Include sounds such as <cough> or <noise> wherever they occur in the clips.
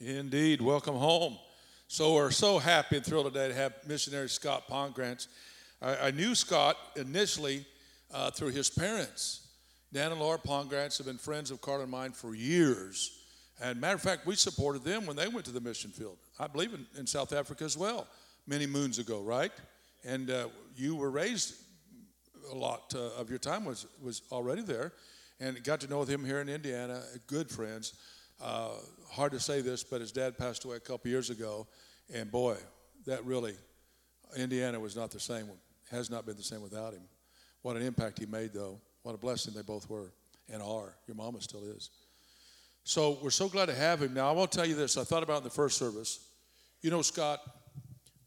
Indeed. Welcome home. So we're so happy and thrilled today to have missionary Scott Pongratz. I, I knew Scott initially uh, through his parents. Dan and Laura Pongratz have been friends of Carl and mine for years. And matter of fact, we supported them when they went to the mission field. I believe in, in South Africa as well, many moons ago, right? And uh, you were raised a lot uh, of your time was was already there, and got to know him here in Indiana. Good friends. Uh, hard to say this, but his dad passed away a couple years ago, and boy, that really, Indiana was not the same. Has not been the same without him. What an impact he made, though. What a blessing they both were and are. Your mama still is. So we're so glad to have him. Now I won't tell you this. I thought about it in the first service. You know, Scott,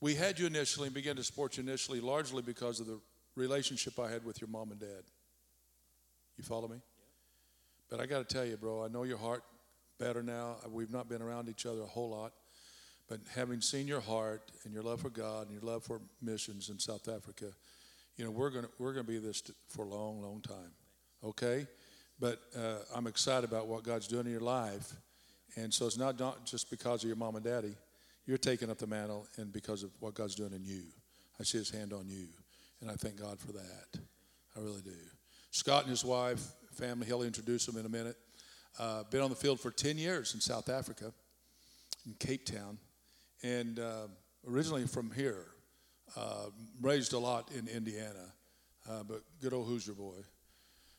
we had you initially and began to support you initially largely because of the relationship I had with your mom and dad. You follow me? But I got to tell you, bro, I know your heart better now. We've not been around each other a whole lot. But having seen your heart and your love for God and your love for missions in South Africa, you know, we're going we're gonna be this for a long, long time. Okay? But uh, I'm excited about what God's doing in your life. And so it's not, not just because of your mom and daddy. You're taking up the mantle and because of what God's doing in you. I see his hand on you. And I thank God for that. I really do. Scott and his wife, family, he'll introduce them in a minute. Uh, been on the field for 10 years in South Africa, in Cape Town, and uh, originally from here. Uh, raised a lot in Indiana, uh, but good old Hoosier boy.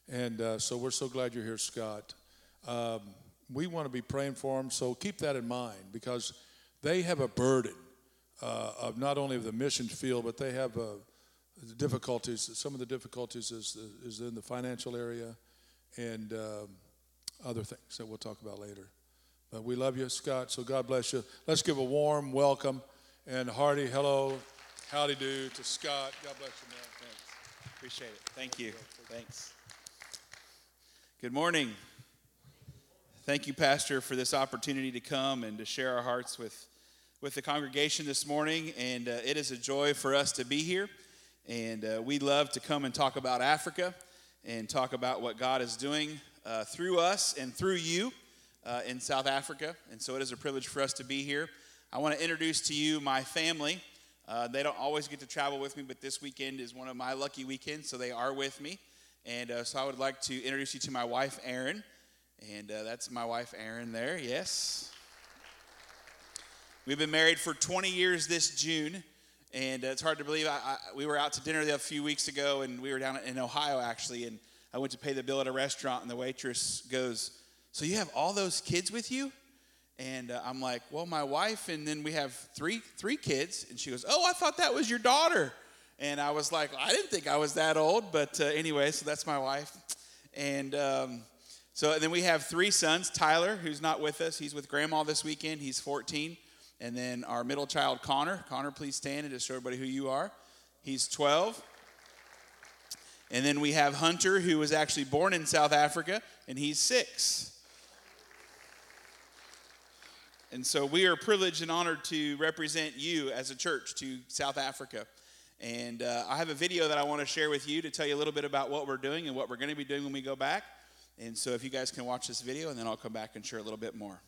And uh, so we're so glad you're here, Scott. Um, we want to be praying for them, so keep that in mind because they have a burden uh, of not only of the mission field, but they have the difficulties. Some of the difficulties is, is in the financial area and um, other things that we'll talk about later. But we love you, Scott, so God bless you. Let's give a warm welcome and hearty hello, howdy do to Scott. God bless you, man. Thanks. Appreciate it. Thank you. Thanks. Good morning. Thank you, Pastor, for this opportunity to come and to share our hearts with, with the congregation this morning. And uh, it is a joy for us to be here. And uh, we love to come and talk about Africa and talk about what God is doing uh, through us and through you uh, in South Africa. And so it is a privilege for us to be here. I want to introduce to you my family. Uh, they don't always get to travel with me, but this weekend is one of my lucky weekends, so they are with me. And uh, so I would like to introduce you to my wife, Erin. And uh, that's my wife, Erin, there, yes. We've been married for 20 years this June. And uh, it's hard to believe. I, I, we were out to dinner a few weeks ago, and we were down in Ohio actually. And I went to pay the bill at a restaurant, and the waitress goes, "So you have all those kids with you?" And uh, I'm like, "Well, my wife, and then we have three three kids." And she goes, "Oh, I thought that was your daughter." And I was like, "I didn't think I was that old," but uh, anyway, so that's my wife. And um, so and then we have three sons. Tyler, who's not with us, he's with grandma this weekend. He's 14. And then our middle child, Connor. Connor, please stand and just show everybody who you are. He's 12. And then we have Hunter, who was actually born in South Africa, and he's six. And so we are privileged and honored to represent you as a church to South Africa. And uh, I have a video that I want to share with you to tell you a little bit about what we're doing and what we're going to be doing when we go back. And so if you guys can watch this video, and then I'll come back and share a little bit more.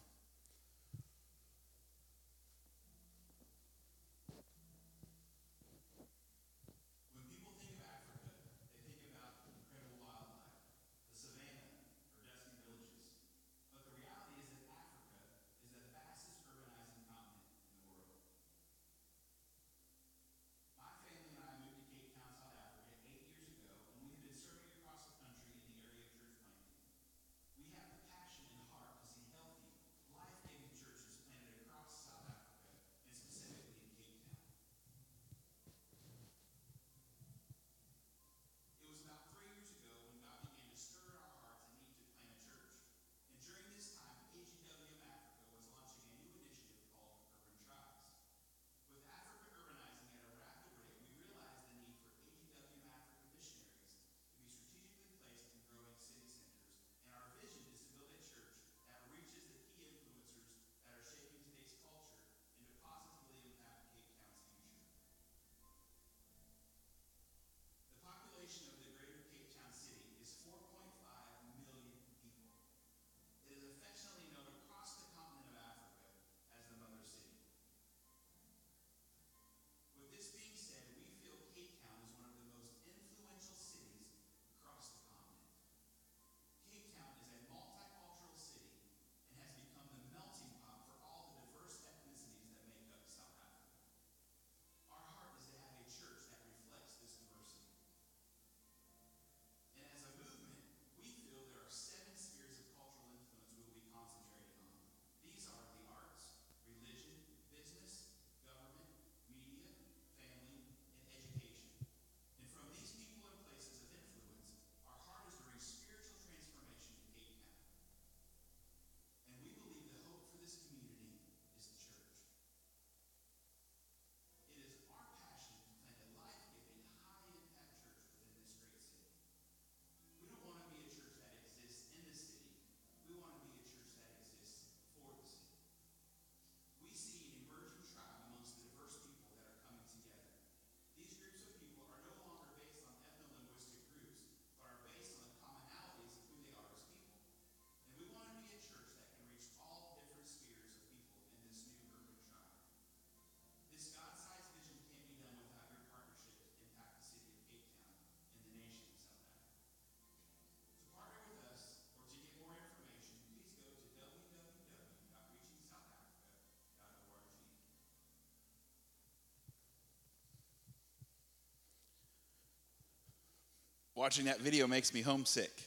Watching that video makes me homesick.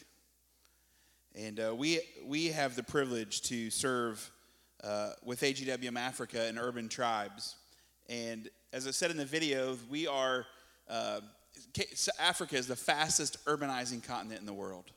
And uh, we, we have the privilege to serve uh, with AGWM Africa and urban tribes. And as I said in the video, we are, uh, Africa is the fastest urbanizing continent in the world.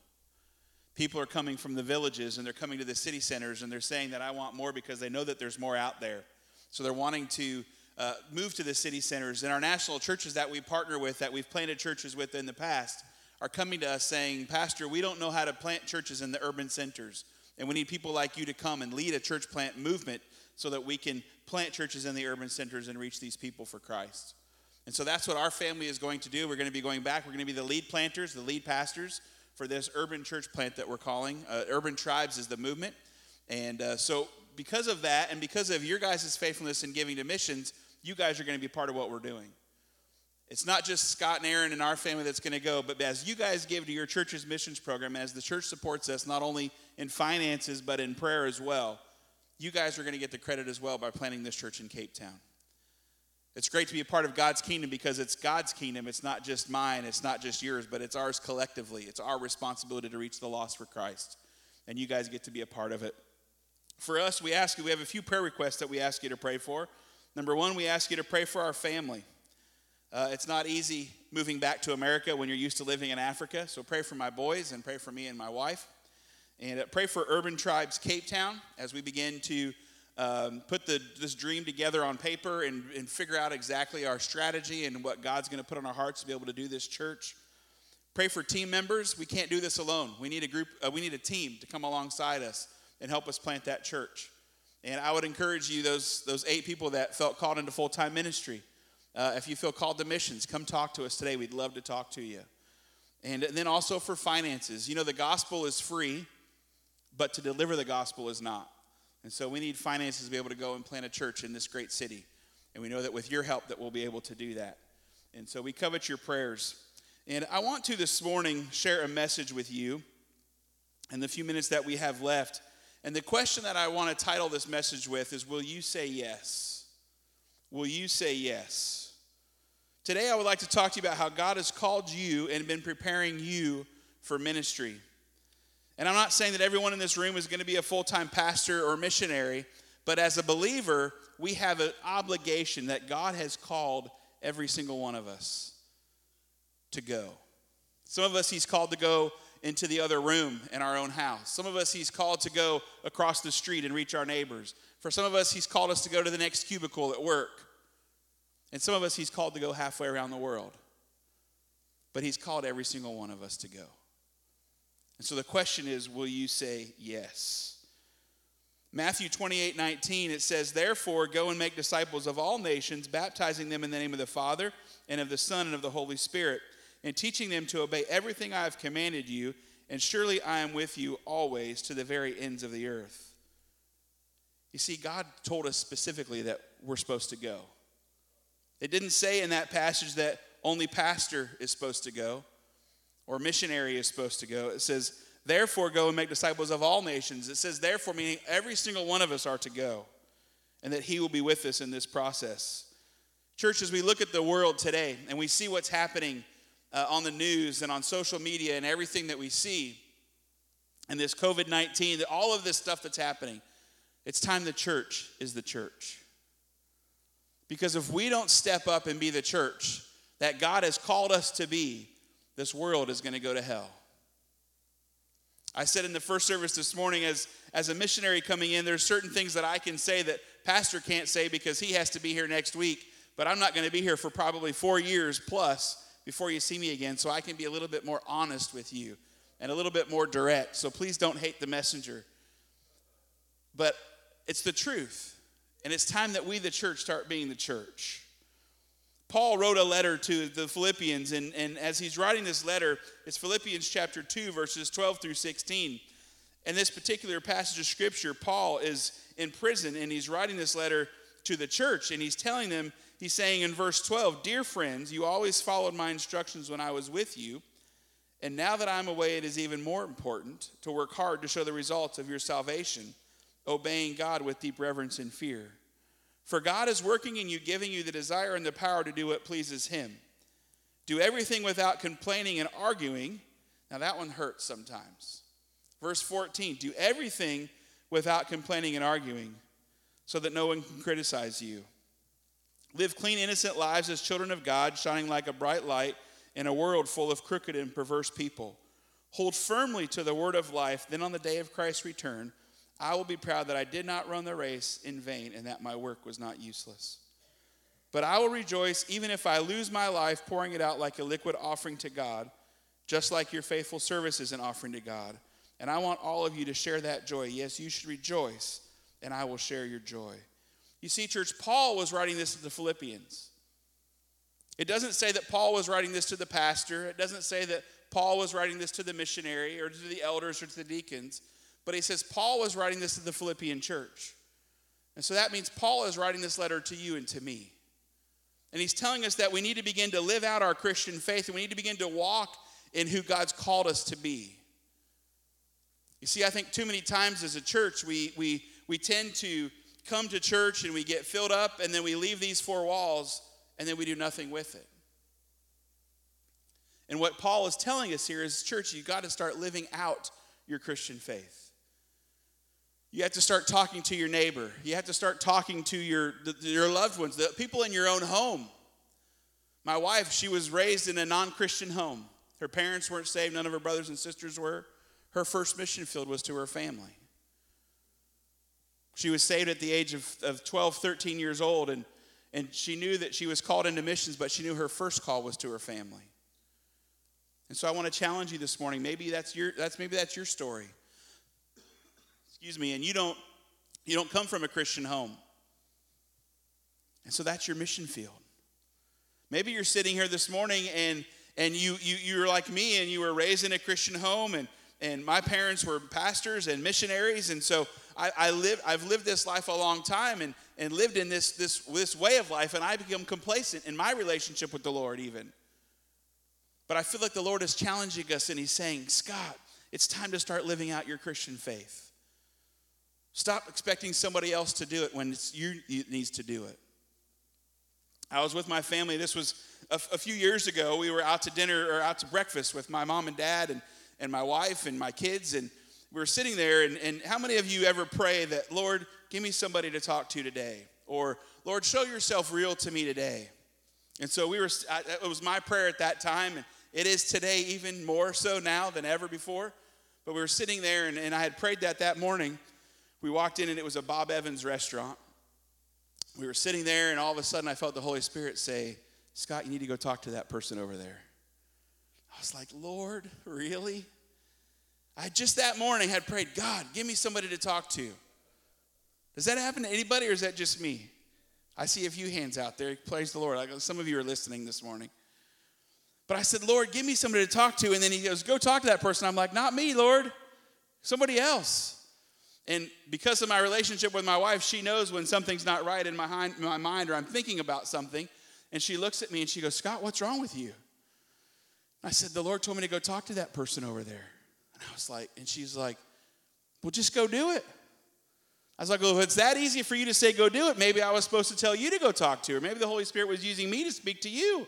People are coming from the villages and they're coming to the city centers and they're saying that I want more because they know that there's more out there. So they're wanting to uh, move to the city centers. And our national churches that we partner with, that we've planted churches with in the past, are coming to us saying, Pastor, we don't know how to plant churches in the urban centers. And we need people like you to come and lead a church plant movement so that we can plant churches in the urban centers and reach these people for Christ. And so that's what our family is going to do. We're going to be going back. We're going to be the lead planters, the lead pastors for this urban church plant that we're calling. Uh, urban Tribes is the movement. And uh, so, because of that, and because of your guys' faithfulness in giving to missions, you guys are going to be part of what we're doing. It's not just Scott and Erin and our family that's going to go, but as you guys give to your church's missions program, as the church supports us not only in finances but in prayer as well, you guys are going to get the credit as well by planting this church in Cape Town. It's great to be a part of God's kingdom because it's God's kingdom. It's not just mine, it's not just yours, but it's ours collectively. It's our responsibility to reach the lost for Christ. And you guys get to be a part of it. For us, we ask you, we have a few prayer requests that we ask you to pray for. Number one, we ask you to pray for our family. Uh, it's not easy moving back to America when you're used to living in Africa. So pray for my boys and pray for me and my wife. And uh, pray for Urban Tribes Cape Town as we begin to um, put the, this dream together on paper and, and figure out exactly our strategy and what God's going to put on our hearts to be able to do this church. Pray for team members. We can't do this alone. We need a group, uh, we need a team to come alongside us and help us plant that church. And I would encourage you, those, those eight people that felt called into full time ministry, uh, if you feel called to missions, come talk to us today. We'd love to talk to you. And then also for finances. You know, the gospel is free, but to deliver the gospel is not. And so we need finances to be able to go and plant a church in this great city. And we know that with your help that we'll be able to do that. And so we covet your prayers. And I want to this morning share a message with you in the few minutes that we have left. And the question that I want to title this message with is Will you say yes? Will you say yes? Today, I would like to talk to you about how God has called you and been preparing you for ministry. And I'm not saying that everyone in this room is going to be a full time pastor or missionary, but as a believer, we have an obligation that God has called every single one of us to go. Some of us, He's called to go into the other room in our own house. Some of us, He's called to go across the street and reach our neighbors. For some of us, He's called us to go to the next cubicle at work. And some of us, He's called to go halfway around the world. But He's called every single one of us to go. And so the question is will you say yes? Matthew 28 19, it says, Therefore, go and make disciples of all nations, baptizing them in the name of the Father, and of the Son, and of the Holy Spirit, and teaching them to obey everything I have commanded you, and surely I am with you always to the very ends of the earth. You see, God told us specifically that we're supposed to go. It didn't say in that passage that only pastor is supposed to go or missionary is supposed to go. It says, therefore, go and make disciples of all nations. It says, therefore, meaning every single one of us are to go and that He will be with us in this process. Church, as we look at the world today and we see what's happening uh, on the news and on social media and everything that we see, and this COVID 19, all of this stuff that's happening, it's time the church is the church. Because if we don't step up and be the church that God has called us to be, this world is going to go to hell. I said in the first service this morning, as, as a missionary coming in, there's certain things that I can say that Pastor can't say because he has to be here next week, but I'm not going to be here for probably four years plus before you see me again, so I can be a little bit more honest with you and a little bit more direct. So please don't hate the messenger. But it's the truth. And it's time that we, the church, start being the church. Paul wrote a letter to the Philippians, and, and as he's writing this letter, it's Philippians chapter 2, verses 12 through 16. In this particular passage of scripture, Paul is in prison and he's writing this letter to the church, and he's telling them, he's saying in verse 12, Dear friends, you always followed my instructions when I was with you, and now that I'm away, it is even more important to work hard to show the results of your salvation obeying God with deep reverence and fear. For God is working in you, giving you the desire and the power to do what pleases Him. Do everything without complaining and arguing. Now, that one hurts sometimes. Verse 14 Do everything without complaining and arguing, so that no one can criticize you. Live clean, innocent lives as children of God, shining like a bright light in a world full of crooked and perverse people. Hold firmly to the word of life, then on the day of Christ's return, I will be proud that I did not run the race in vain and that my work was not useless. But I will rejoice even if I lose my life pouring it out like a liquid offering to God, just like your faithful service is an offering to God. And I want all of you to share that joy. Yes, you should rejoice, and I will share your joy. You see, church, Paul was writing this to the Philippians. It doesn't say that Paul was writing this to the pastor. It doesn't say that Paul was writing this to the missionary or to the elders or to the deacons. But he says Paul was writing this to the Philippian church. And so that means Paul is writing this letter to you and to me. And he's telling us that we need to begin to live out our Christian faith and we need to begin to walk in who God's called us to be. You see, I think too many times as a church, we, we, we tend to come to church and we get filled up and then we leave these four walls and then we do nothing with it. And what Paul is telling us here is, church, you've got to start living out your Christian faith. You have to start talking to your neighbor. You have to start talking to your, your loved ones, the people in your own home. My wife, she was raised in a non Christian home. Her parents weren't saved, none of her brothers and sisters were. Her first mission field was to her family. She was saved at the age of, of 12, 13 years old, and, and she knew that she was called into missions, but she knew her first call was to her family. And so I want to challenge you this morning. Maybe that's your, that's, maybe that's your story. Excuse me, and you don't, you don't come from a Christian home. And so that's your mission field. Maybe you're sitting here this morning and, and you, you, you're like me and you were raised in a Christian home and, and my parents were pastors and missionaries. And so I, I live, I've lived this life a long time and, and lived in this, this, this way of life, and I become complacent in my relationship with the Lord, even. But I feel like the Lord is challenging us and He's saying, Scott, it's time to start living out your Christian faith. Stop expecting somebody else to do it when it's you that needs to do it. I was with my family. This was a, a, few years ago. We were out to dinner or out to breakfast with my mom and dad and, and my wife and my kids. And we were sitting there. And, and how many of you ever pray that, Lord, give me somebody to talk to today? Or, Lord, show yourself real to me today? And so we were, it was my prayer at that time. And it is today even more so now than ever before. But we were sitting there, and, and I had prayed that that morning. We walked in, and it was a Bob Evans restaurant. We were sitting there, and all of a sudden, I felt the Holy Spirit say, Scott, you need to go talk to that person over there. I was like, Lord, really? I just that morning had prayed, God, give me somebody to talk to. Does that happen to anybody, or is that just me? I see a few hands out there. Praise the Lord. Some of you are listening this morning. But I said, Lord, give me somebody to talk to. And then he goes, Go talk to that person. I'm like, Not me, Lord. Somebody else. And because of my relationship with my wife, she knows when something's not right in my, my mind or I'm thinking about something. And she looks at me and she goes, Scott, what's wrong with you? I said, The Lord told me to go talk to that person over there. And I was like, and she's like, Well, just go do it. I was like, Well, if it's that easy for you to say go do it, maybe I was supposed to tell you to go talk to her. Maybe the Holy Spirit was using me to speak to you.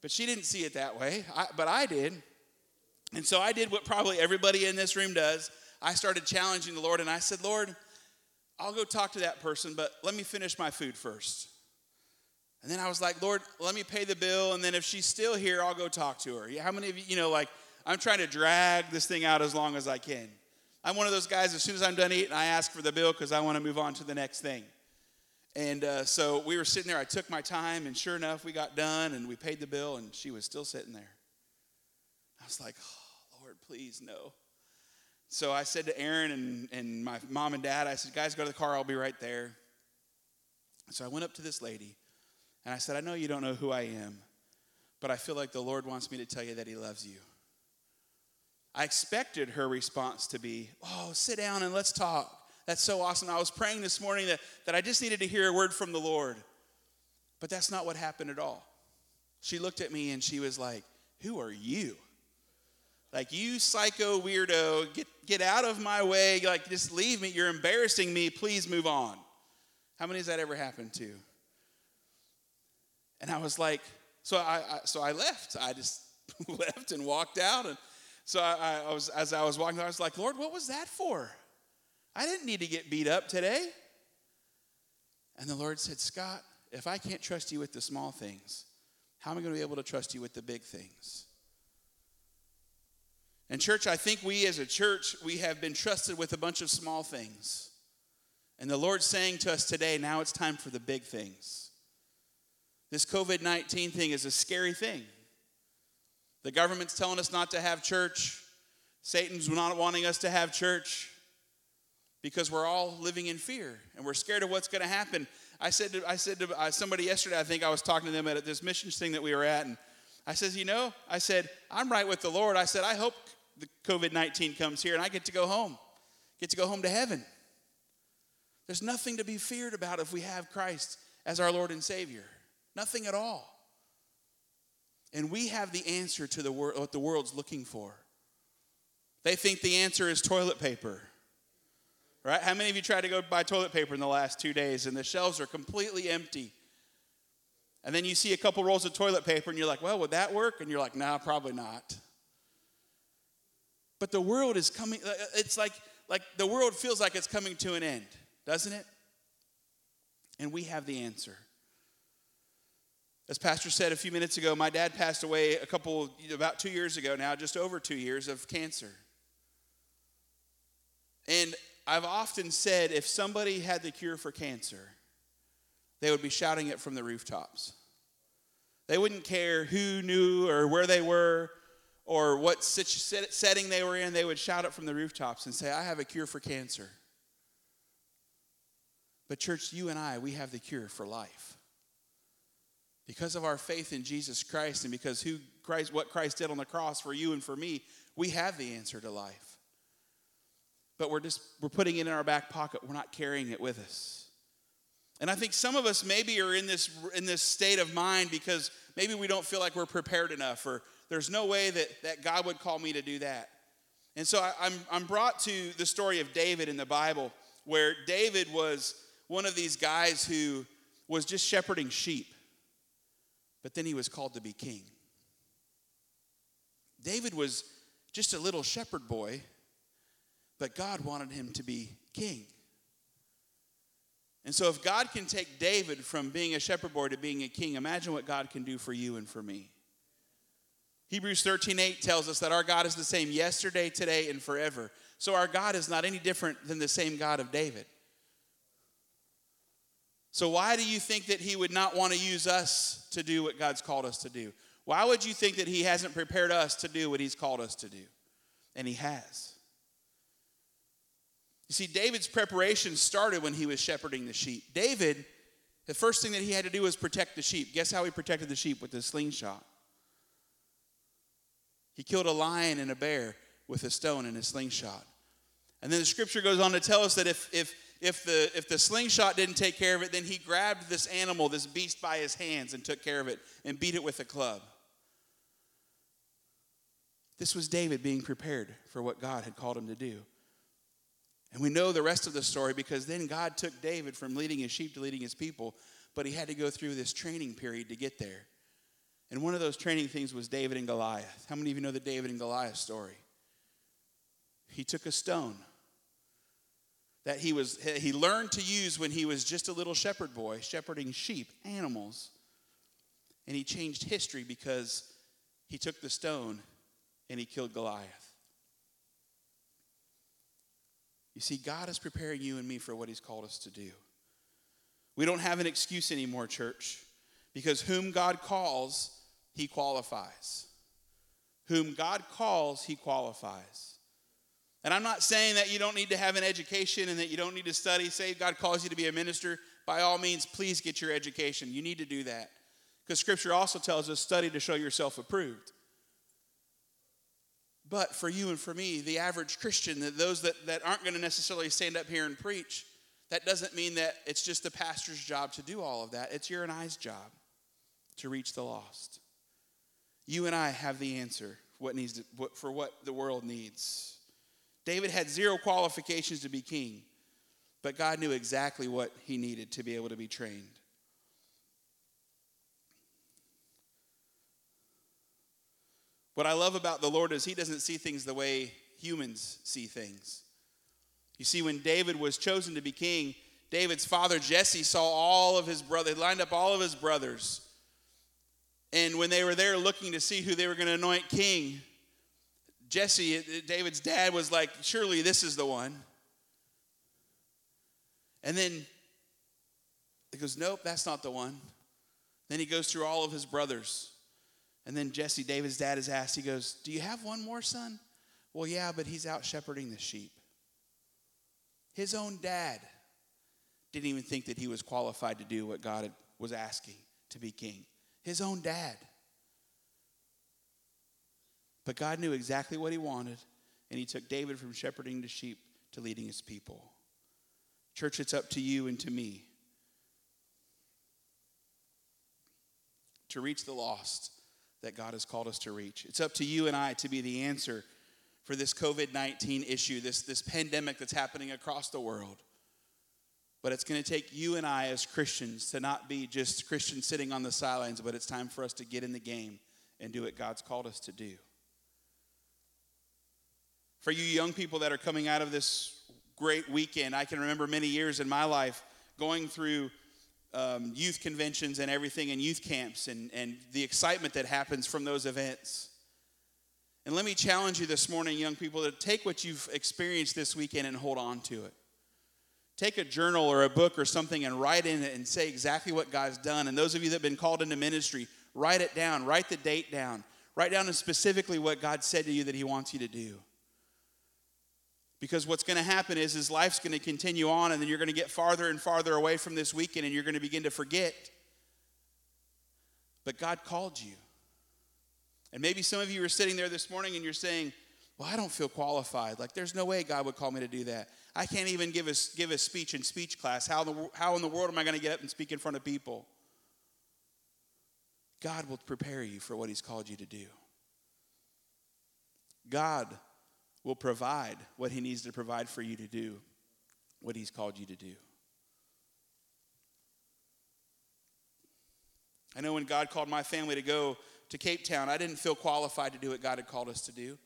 But she didn't see it that way, I, but I did. And so I did what probably everybody in this room does. I started challenging the Lord and I said, Lord, I'll go talk to that person, but let me finish my food first. And then I was like, Lord, let me pay the bill. And then if she's still here, I'll go talk to her. How many of you, you know, like, I'm trying to drag this thing out as long as I can. I'm one of those guys, as soon as I'm done eating, I ask for the bill because I want to move on to the next thing. And uh, so we were sitting there. I took my time, and sure enough, we got done and we paid the bill, and she was still sitting there. I was like, oh, Lord, please, no. So I said to Erin and, and my mom and dad, I said, guys, go to the car. I'll be right there. So I went up to this lady, and I said, I know you don't know who I am, but I feel like the Lord wants me to tell you that He loves you. I expected her response to be, Oh, sit down and let's talk. That's so awesome. I was praying this morning that, that I just needed to hear a word from the Lord. But that's not what happened at all. She looked at me and she was like, Who are you? Like, you psycho weirdo, get, get out of my way. Like, just leave me. You're embarrassing me. Please move on. How many has that ever happened to? And I was like, So I, I so I left. I just <laughs> left and walked out. And so I, I was as I was walking, I was like, Lord, what was that for? I didn't need to get beat up today. And the Lord said, Scott, if I can't trust you with the small things, how am I going to be able to trust you with the big things? And church, I think we as a church, we have been trusted with a bunch of small things. And the Lord's saying to us today, now it's time for the big things. This COVID 19 thing is a scary thing. The government's telling us not to have church. Satan's not wanting us to have church because we're all living in fear and we're scared of what's going to happen. I said to, I said to uh, somebody yesterday, I think I was talking to them at this missions thing that we were at, and I says, you know, I said, I'm right with the Lord. I said, I hope the COVID 19 comes here and I get to go home, get to go home to heaven. There's nothing to be feared about if we have Christ as our Lord and Savior. Nothing at all. And we have the answer to the wor- what the world's looking for. They think the answer is toilet paper. Right? How many of you tried to go buy toilet paper in the last two days and the shelves are completely empty? And then you see a couple rolls of toilet paper and you're like, well, would that work? And you're like, nah, probably not. But the world is coming, uh, it's like, like the world feels like it's coming to an end, doesn't it? And we have the answer. As Pastor said a few minutes ago, my dad passed away a couple, about two years ago now, just over two years of cancer. And I've often said if somebody had the cure for cancer, they would be shouting it from the rooftops. They wouldn't care who knew or where they were or what setting they were in, they would shout it from the rooftops and say, I have a cure for cancer. But, church, you and I, we have the cure for life. Because of our faith in Jesus Christ and because who Christ, what Christ did on the cross for you and for me, we have the answer to life. But we're just we're putting it in our back pocket. We're not carrying it with us. And I think some of us maybe are in this in this state of mind because maybe we don't feel like we're prepared enough or there's no way that, that God would call me to do that. And so I, I'm, I'm brought to the story of David in the Bible, where David was one of these guys who was just shepherding sheep, but then he was called to be king. David was just a little shepherd boy, but God wanted him to be king. And so, if God can take David from being a shepherd boy to being a king, imagine what God can do for you and for me. Hebrews 13 8 tells us that our God is the same yesterday, today, and forever. So our God is not any different than the same God of David. So, why do you think that He would not want to use us to do what God's called us to do? Why would you think that He hasn't prepared us to do what He's called us to do? And He has. You see, David's preparation started when he was shepherding the sheep. David, the first thing that he had to do was protect the sheep. Guess how he protected the sheep? With a slingshot. He killed a lion and a bear with a stone and a slingshot. And then the scripture goes on to tell us that if, if, if, the, if the slingshot didn't take care of it, then he grabbed this animal, this beast, by his hands and took care of it and beat it with a club. This was David being prepared for what God had called him to do. And we know the rest of the story because then God took David from leading his sheep to leading his people, but he had to go through this training period to get there. And one of those training things was David and Goliath. How many of you know the David and Goliath story? He took a stone that he was he learned to use when he was just a little shepherd boy, shepherding sheep, animals. And he changed history because he took the stone and he killed Goliath. You see, God is preparing you and me for what he's called us to do. We don't have an excuse anymore, church, because whom God calls, he qualifies. Whom God calls, he qualifies. And I'm not saying that you don't need to have an education and that you don't need to study. Say God calls you to be a minister. By all means, please get your education. You need to do that. Because scripture also tells us study to show yourself approved. But for you and for me, the average Christian, those that, that aren't going to necessarily stand up here and preach, that doesn't mean that it's just the pastor's job to do all of that. It's your and I's job to reach the lost. You and I have the answer what needs to, what, for what the world needs. David had zero qualifications to be king, but God knew exactly what he needed to be able to be trained. What I love about the Lord is he doesn't see things the way humans see things. You see, when David was chosen to be king, David's father Jesse saw all of his brothers, lined up all of his brothers. And when they were there looking to see who they were going to anoint king, Jesse, David's dad, was like, Surely this is the one. And then he goes, Nope, that's not the one. Then he goes through all of his brothers. And then Jesse, David's dad, is asked, he goes, Do you have one more son? Well, yeah, but he's out shepherding the sheep. His own dad didn't even think that he was qualified to do what God was asking to be king. His own dad. But God knew exactly what he wanted, and he took David from shepherding the sheep to leading his people. Church, it's up to you and to me to reach the lost that God has called us to reach. It's up to you and I to be the answer for this COVID 19 issue, this, this pandemic that's happening across the world. But it's going to take you and I as Christians to not be just Christians sitting on the sidelines, but it's time for us to get in the game and do what God's called us to do. For you young people that are coming out of this great weekend, I can remember many years in my life going through um, youth conventions and everything and youth camps and, and the excitement that happens from those events. And let me challenge you this morning, young people, to take what you've experienced this weekend and hold on to it. Take a journal or a book or something and write in it and say exactly what God's done. And those of you that have been called into ministry, write it down, write the date down, write down specifically what God said to you that He wants you to do. Because what's going to happen is, is life's going to continue on, and then you're going to get farther and farther away from this weekend, and you're going to begin to forget. But God called you. And maybe some of you are sitting there this morning and you're saying, Well, I don't feel qualified. Like, there's no way God would call me to do that. I can't even give a, give a speech in speech class. How, the, how in the world am I going to get up and speak in front of people? God will prepare you for what He's called you to do. God will provide what He needs to provide for you to do what He's called you to do. I know when God called my family to go to Cape Town, I didn't feel qualified to do what God had called us to do.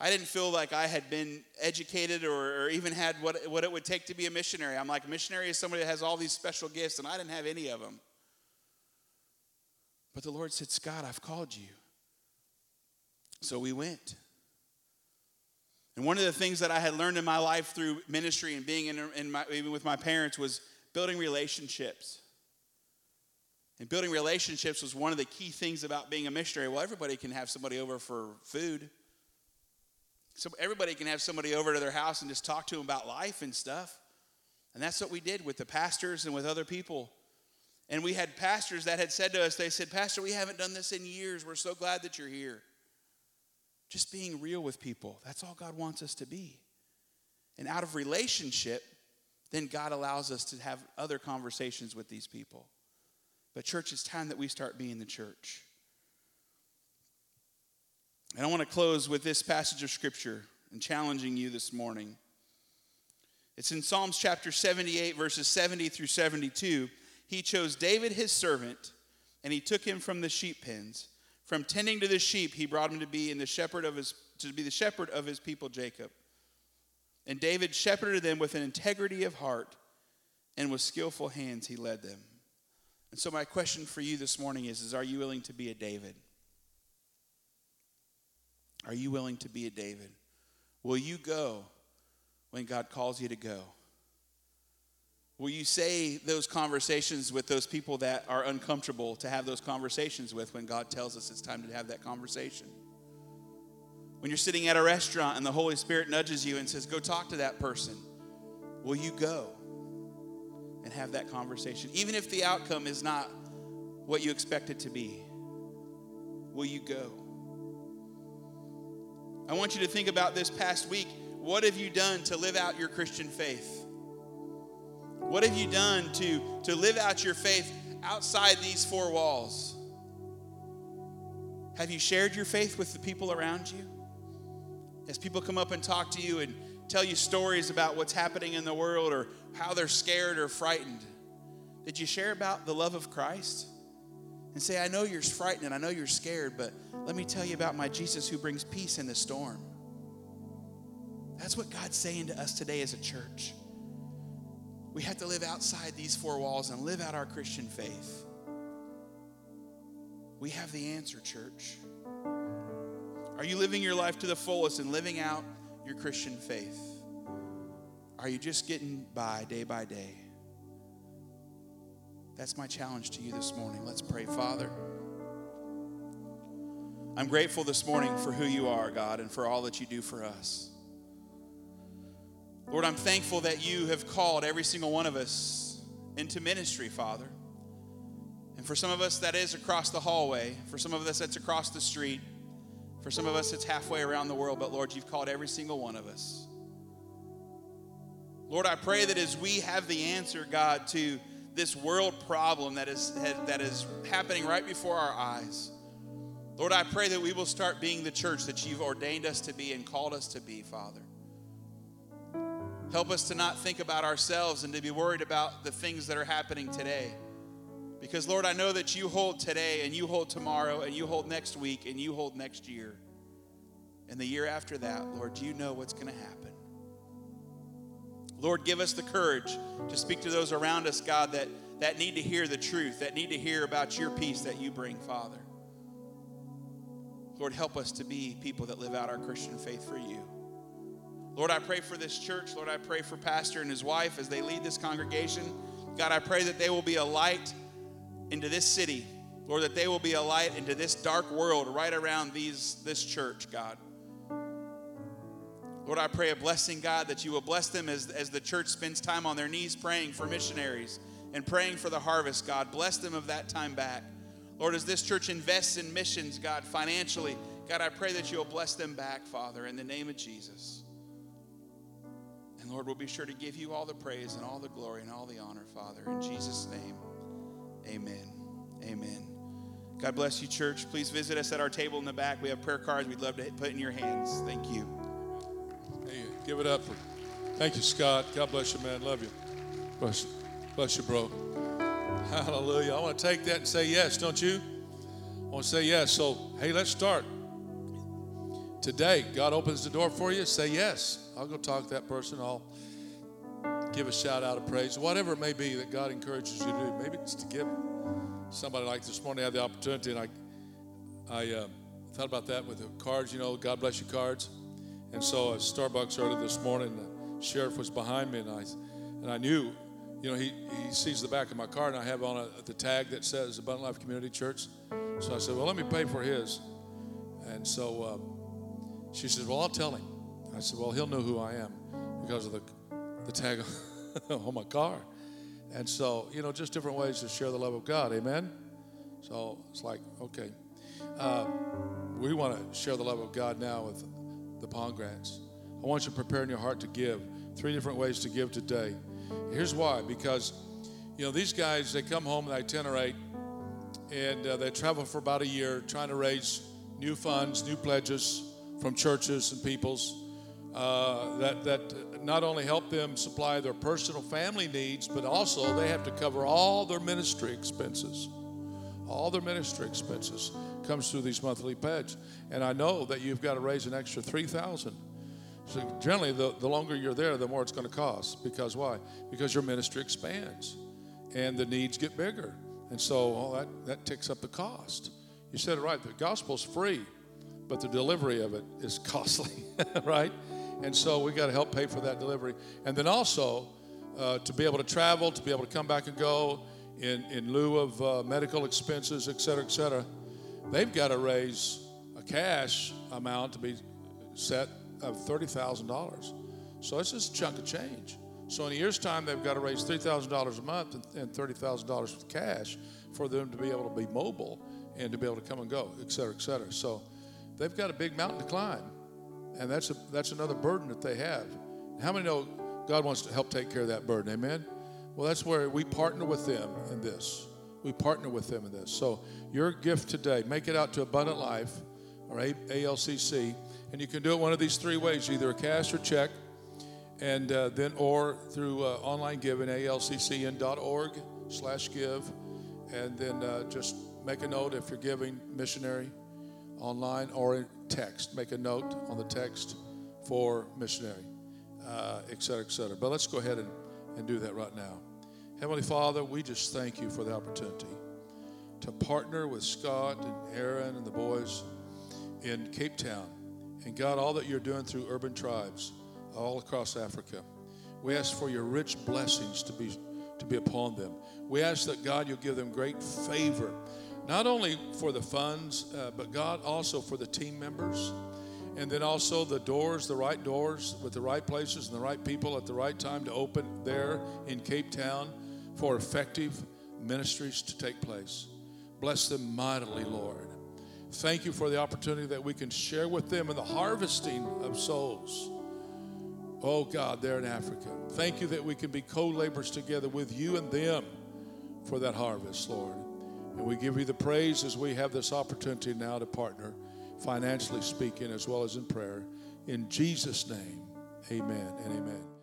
I didn't feel like I had been educated or, or, even had what, what it would take to be a missionary. I'm like, a missionary is somebody that has all these special gifts, and I didn't have any of them. But the Lord said, Scott, I've called you. So we went. And one of the things that I had learned in my life through ministry and being in, in my, even with my parents was building relationships. And building relationships was one of the key things about being a missionary. Well, everybody can have somebody over for food. So everybody can have somebody over to their house and just talk to them about life and stuff. And that's what we did with the pastors and with other people. And we had pastors that had said to us, they said, Pastor, we haven't done this in years. We're so glad that you're here. Just being real with people. That's all God wants us to be. And out of relationship, then God allows us to have other conversations with these people. But, church, it's time that we start being the church. And I want to close with this passage of scripture and challenging you this morning. It's in Psalms chapter 78, verses 70 through 72. He chose David, his servant, and he took him from the sheep pens from tending to the sheep, he brought him to be in the shepherd of his to be the shepherd of his people Jacob. And David shepherded them with an integrity of heart, and with skillful hands he led them. And so my question for you this morning is, is are you willing to be a David? Are you willing to be a David? Will you go when God calls you to go? Will you say those conversations with those people that are uncomfortable to have those conversations with when God tells us it's time to have that conversation? When you're sitting at a restaurant and the Holy Spirit nudges you and says, Go talk to that person, will you go and have that conversation? Even if the outcome is not what you expect it to be, will you go? I want you to think about this past week. What have you done to live out your Christian faith? What have you done to, to live out your faith outside these four walls? Have you shared your faith with the people around you? As people come up and talk to you and tell you stories about what's happening in the world or how they're scared or frightened, did you share about the love of Christ? And say, I know you're frightened and I know you're scared, but let me tell you about my Jesus who brings peace in the storm. That's what God's saying to us today as a church. We have to live outside these four walls and live out our Christian faith. We have the answer, church. Are you living your life to the fullest and living out your Christian faith? Are you just getting by day by day? That's my challenge to you this morning. Let's pray, Father. I'm grateful this morning for who you are, God, and for all that you do for us. Lord, I'm thankful that you have called every single one of us into ministry, Father. And for some of us, that is across the hallway. For some of us, that's across the street. For some of us, it's halfway around the world. But Lord, you've called every single one of us. Lord, I pray that as we have the answer, God, to this world problem that is, that is happening right before our eyes, Lord, I pray that we will start being the church that you've ordained us to be and called us to be, Father. Help us to not think about ourselves and to be worried about the things that are happening today. Because, Lord, I know that you hold today and you hold tomorrow and you hold next week and you hold next year. And the year after that, Lord, you know what's going to happen. Lord, give us the courage to speak to those around us, God, that, that need to hear the truth, that need to hear about your peace that you bring, Father. Lord, help us to be people that live out our Christian faith for you. Lord, I pray for this church. Lord, I pray for Pastor and his wife as they lead this congregation. God, I pray that they will be a light into this city. Lord, that they will be a light into this dark world right around these, this church, God. Lord, I pray a blessing, God, that you will bless them as, as the church spends time on their knees praying for missionaries and praying for the harvest, God. Bless them of that time back. Lord, as this church invests in missions, God, financially, God, I pray that you'll bless them back, Father, in the name of Jesus. And Lord, we'll be sure to give you all the praise and all the glory and all the honor, Father. In Jesus' name, amen. Amen. God bless you, church. Please visit us at our table in the back. We have prayer cards we'd love to put in your hands. Thank you. Hey, give it up. For, thank you, Scott. God bless you, man. Love you. Bless, bless you, bro. Hallelujah. I want to take that and say yes, don't you? I want to say yes. So, hey, let's start. Today, God opens the door for you. Say yes. I'll go talk to that person. I'll give a shout out of praise. Whatever it may be that God encourages you to do. Maybe it's to give somebody like this morning. I had the opportunity, and I, I uh, thought about that with the cards. You know, God bless you cards. And so at Starbucks early this morning, the sheriff was behind me, and I, and I knew, you know, he, he sees the back of my car, and I have on a, the tag that says Abundant Life Community Church. So I said, well, let me pay for his. And so uh, she says, well, I'll tell him. I said, well, he'll know who I am because of the, the tag <laughs> on my car. And so, you know, just different ways to share the love of God. Amen? So it's like, okay. Uh, we want to share the love of God now with the Pongratz. I want you to prepare in your heart to give. Three different ways to give today. Here's why because, you know, these guys, they come home and itinerate and uh, they travel for about a year trying to raise new funds, new pledges from churches and peoples uh, that, that not only help them supply their personal family needs, but also they have to cover all their ministry expenses. All their ministry expenses comes through these monthly pledges. And I know that you've got to raise an extra 3000 So generally, the, the longer you're there, the more it's going to cost. Because why? Because your ministry expands and the needs get bigger. And so well, that, that ticks up the cost. You said it right. The gospel's free, but the delivery of it is <laughs> costly, right? And so we've got to help pay for that delivery. And then also uh, to be able to travel, to be able to come back and go in, in lieu of uh, medical expenses, et cetera, et cetera, they've got to raise a cash amount to be set of $30,000. So it's just a chunk of change. So in a year's time, they've got to raise $3,000 a month and, and $30,000 with cash for them to be able to be mobile and to be able to come and go, et cetera, et cetera. So they've got a big mountain to climb. And that's, a, that's another burden that they have. How many know God wants to help take care of that burden? Amen? Well, that's where we partner with them in this. We partner with them in this. So your gift today, make it out to Abundant Life or ALCC, and you can do it one of these three ways: either a cash or check, and uh, then or through uh, online giving, alccn.org/give, and then uh, just make a note if you're giving missionary online or text. Make a note on the text for missionary, uh, et cetera, et cetera. But let's go ahead and, and do that right now. Heavenly Father, we just thank you for the opportunity to partner with Scott and Erin and the boys in Cape Town. And God, all that you're doing through urban tribes all across Africa. We ask for your rich blessings to be to be upon them. We ask that God you'll give them great favor, not only for the funds, uh, but God also for the team members, and then also the doors, the right doors with the right places and the right people at the right time to open there in Cape Town for effective ministries to take place. Bless them mightily, Lord. Thank you for the opportunity that we can share with them in the harvesting of souls. Oh God, there in Africa. Thank you that we can be co laborers together with you and them for that harvest, Lord. And we give you the praise as we have this opportunity now to partner, financially speaking, as well as in prayer. In Jesus' name, amen and amen.